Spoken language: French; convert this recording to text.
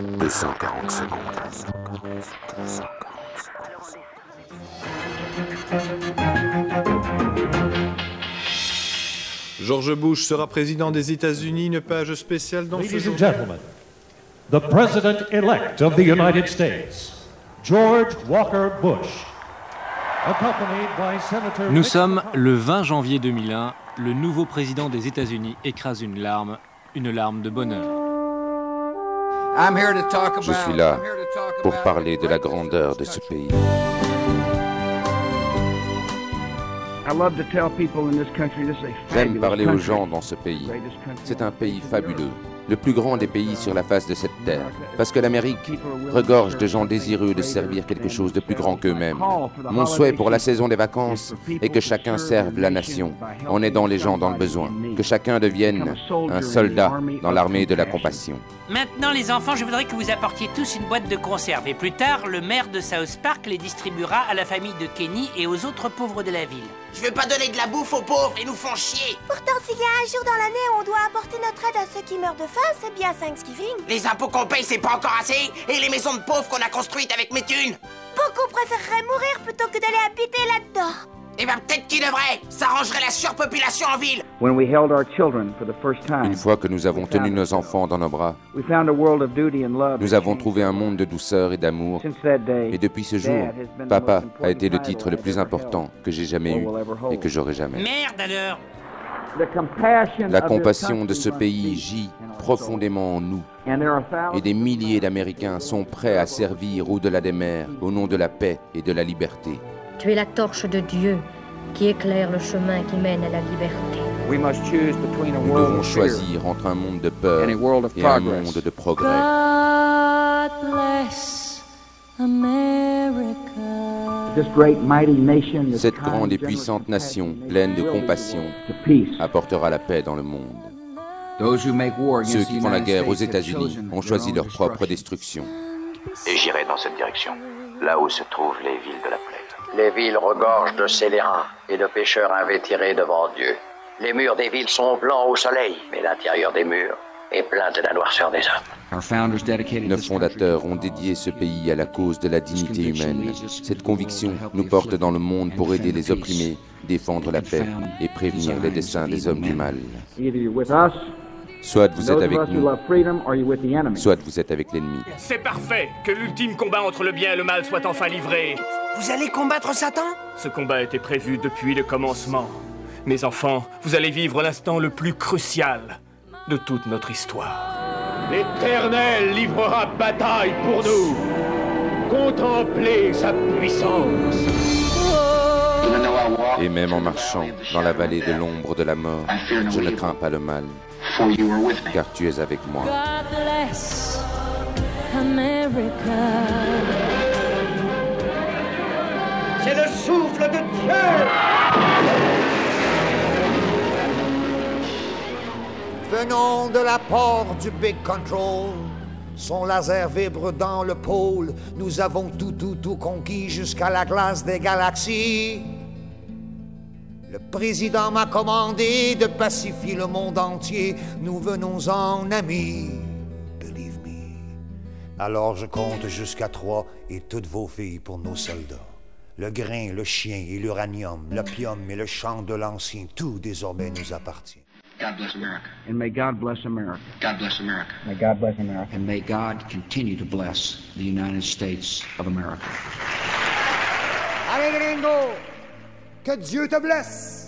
240 secondes. George Bush sera président des États-Unis, une page spéciale dans ce Ladies and journal. gentlemen, the President-elect of the United States, George Walker Bush, accompanied by Senator Nous sommes le 20 janvier 2001. Le nouveau président des États-Unis écrase une larme, une larme de bonheur. Je suis là pour parler de la grandeur de ce pays. J'aime parler aux gens dans ce pays. C'est un pays fabuleux, le plus grand des pays sur la face de cette terre. Parce que l'Amérique regorge de gens désireux de servir quelque chose de plus grand qu'eux-mêmes. Mon souhait pour la saison des vacances est que chacun serve la nation en aidant les gens dans le besoin. Que chacun devienne un soldat dans l'armée de la compassion. Maintenant, les enfants, je voudrais que vous apportiez tous une boîte de conserve. Et plus tard, le maire de South Park les distribuera à la famille de Kenny et aux autres pauvres de la ville. Je veux pas donner de la bouffe aux pauvres, ils nous font chier. Pourtant, s'il y a un jour dans l'année où on doit apporter notre aide à ceux qui meurent de c'est bien Thanksgiving. Les impôts qu'on paye, c'est pas encore assez. Et les maisons de pauvres qu'on a construites avec mes thunes. Beaucoup préféreraient mourir plutôt que d'aller habiter là-dedans. Eh ben peut-être qu'ils devraient. Ça arrangerait la surpopulation en ville. Une fois que nous avons tenu nos enfants dans nos bras, nous avons trouvé un monde de douceur et d'amour. Et depuis ce jour, Papa a été le titre le plus important que j'ai jamais eu et que j'aurai jamais. Merde alors La compassion de ce pays gît profondément en nous. Et des milliers d'Américains sont prêts à servir au-delà des mers au nom de la paix et de la liberté. Tu es la torche de Dieu qui éclaire le chemin qui mène à la liberté. Nous devons choisir entre un monde de peur et un monde de progrès. Cette grande et puissante nation, pleine de compassion, apportera la paix dans le monde. Ceux qui font la guerre aux États-Unis ont choisi leur propre destruction. Et j'irai dans cette direction, là où se trouvent les villes de la plaie. Les villes regorgent de scélérats et de pêcheurs invétérés devant Dieu. Les murs des villes sont blancs au soleil, mais l'intérieur des murs est plein de la noirceur des hommes. Nos fondateurs ont dédié ce pays à la cause de la dignité humaine. Cette conviction nous porte dans le monde pour aider les opprimés, défendre la paix et prévenir les desseins des hommes du mal. Soit vous êtes avec nous, soit vous êtes avec l'ennemi. C'est parfait Que l'ultime combat entre le bien et le mal soit enfin livré. Vous allez combattre Satan? Ce combat était prévu depuis le commencement. Mes enfants, vous allez vivre l'instant le plus crucial de toute notre histoire. L'Éternel livrera bataille pour nous. Contemplez sa puissance. Et même en marchant dans la vallée de l'ombre de la mort, je ne crains pas le mal, car tu es avec moi. God bless America. C'est le souffle de Dieu. Venons de la porte du Big Control. Son laser vibre dans le pôle. Nous avons tout, tout, tout conquis jusqu'à la glace des galaxies. Le président m'a commandé de pacifier le monde entier. Nous venons en amis. Believe me. Alors je compte jusqu'à trois et toutes vos filles pour nos soldats. Le grain, le chien et l'uranium, l'opium et le chant de l'ancien, tout désormais nous appartient. God bless America. And may God bless America. God bless America. May God bless America. And may God continue to bless the United States of America. Allez gringo, que Dieu te blesse.